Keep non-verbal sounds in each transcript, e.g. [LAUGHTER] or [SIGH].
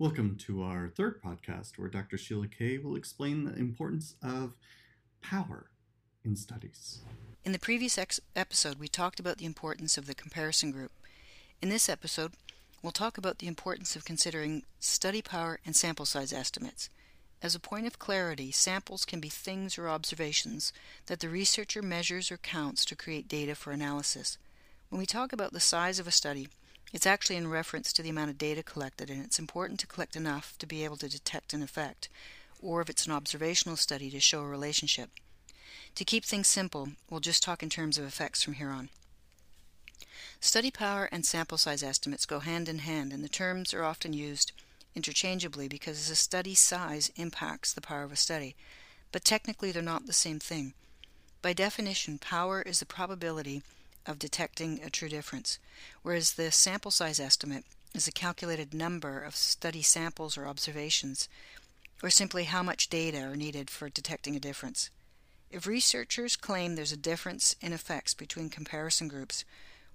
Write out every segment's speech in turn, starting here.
Welcome to our third podcast, where Dr. Sheila Kay will explain the importance of power in studies. In the previous ex- episode, we talked about the importance of the comparison group. In this episode, we'll talk about the importance of considering study power and sample size estimates. As a point of clarity, samples can be things or observations that the researcher measures or counts to create data for analysis. When we talk about the size of a study, it's actually in reference to the amount of data collected, and it's important to collect enough to be able to detect an effect, or if it's an observational study, to show a relationship. To keep things simple, we'll just talk in terms of effects from here on. Study power and sample size estimates go hand in hand, and the terms are often used interchangeably because the study size impacts the power of a study, but technically they're not the same thing. By definition, power is the probability of detecting a true difference, whereas the sample size estimate is a calculated number of study samples or observations, or simply how much data are needed for detecting a difference. If researchers claim there's a difference in effects between comparison groups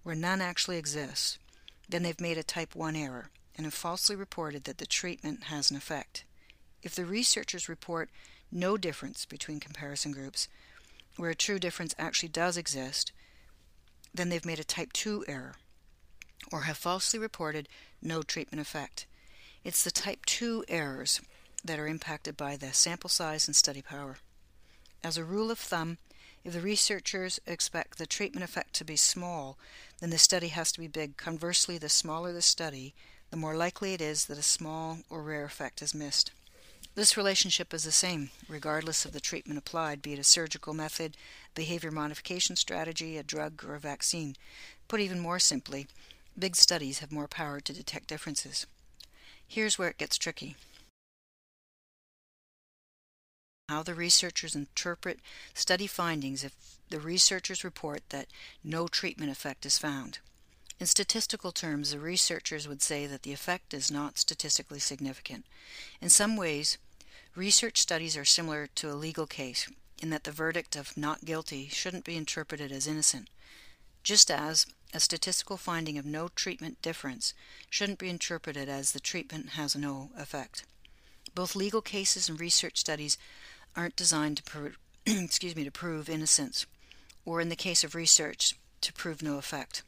where none actually exists, then they've made a type 1 error and have falsely reported that the treatment has an effect. If the researchers report no difference between comparison groups, where a true difference actually does exist, then they've made a type 2 error or have falsely reported no treatment effect. It's the type 2 errors that are impacted by the sample size and study power. As a rule of thumb, if the researchers expect the treatment effect to be small, then the study has to be big. Conversely, the smaller the study, the more likely it is that a small or rare effect is missed. This relationship is the same, regardless of the treatment applied, be it a surgical method, behavior modification strategy, a drug, or a vaccine. Put even more simply, big studies have more power to detect differences. Here's where it gets tricky. How the researchers interpret study findings if the researchers report that no treatment effect is found. In statistical terms, the researchers would say that the effect is not statistically significant. In some ways, research studies are similar to a legal case in that the verdict of not guilty shouldn't be interpreted as innocent, just as a statistical finding of no treatment difference shouldn't be interpreted as the treatment has no effect. Both legal cases and research studies aren't designed to pro- [CLEARS THROAT] excuse me to prove innocence, or in the case of research, to prove no effect.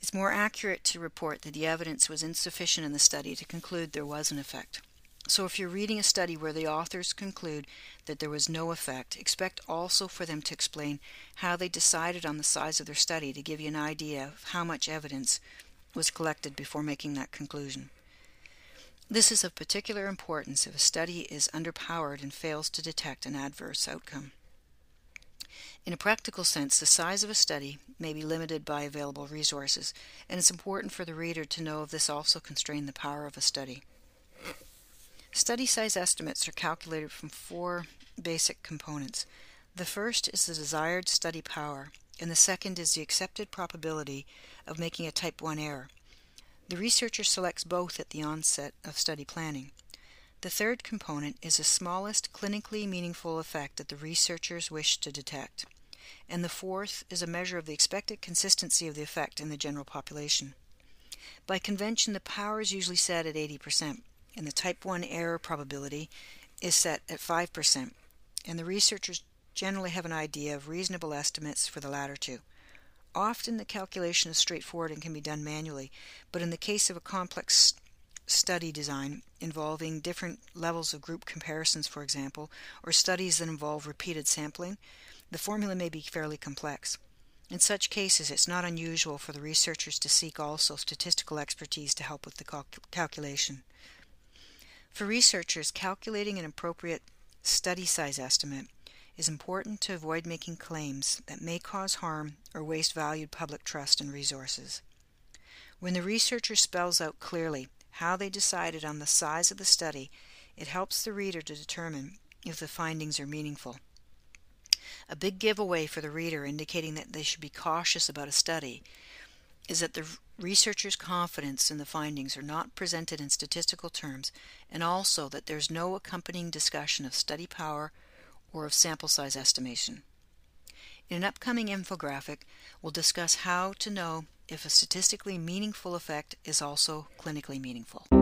It's more accurate to report that the evidence was insufficient in the study to conclude there was an effect. So if you're reading a study where the authors conclude that there was no effect, expect also for them to explain how they decided on the size of their study to give you an idea of how much evidence was collected before making that conclusion. This is of particular importance if a study is underpowered and fails to detect an adverse outcome. In a practical sense, the size of a study may be limited by available resources, and it's important for the reader to know if this also constrain the power of a study. Study size estimates are calculated from four basic components. The first is the desired study power, and the second is the accepted probability of making a type 1 error. The researcher selects both at the onset of study planning. The third component is the smallest clinically meaningful effect that the researchers wish to detect and the fourth is a measure of the expected consistency of the effect in the general population. By convention, the power is usually set at 80%, and the type 1 error probability is set at 5%, and the researchers generally have an idea of reasonable estimates for the latter two. Often the calculation is straightforward and can be done manually, but in the case of a complex study design involving different levels of group comparisons, for example, or studies that involve repeated sampling, the formula may be fairly complex. In such cases, it's not unusual for the researchers to seek also statistical expertise to help with the cal- calculation. For researchers, calculating an appropriate study size estimate is important to avoid making claims that may cause harm or waste valued public trust and resources. When the researcher spells out clearly how they decided on the size of the study, it helps the reader to determine if the findings are meaningful. A big giveaway for the reader indicating that they should be cautious about a study is that the researcher's confidence in the findings are not presented in statistical terms and also that there's no accompanying discussion of study power or of sample size estimation. In an upcoming infographic, we'll discuss how to know if a statistically meaningful effect is also clinically meaningful.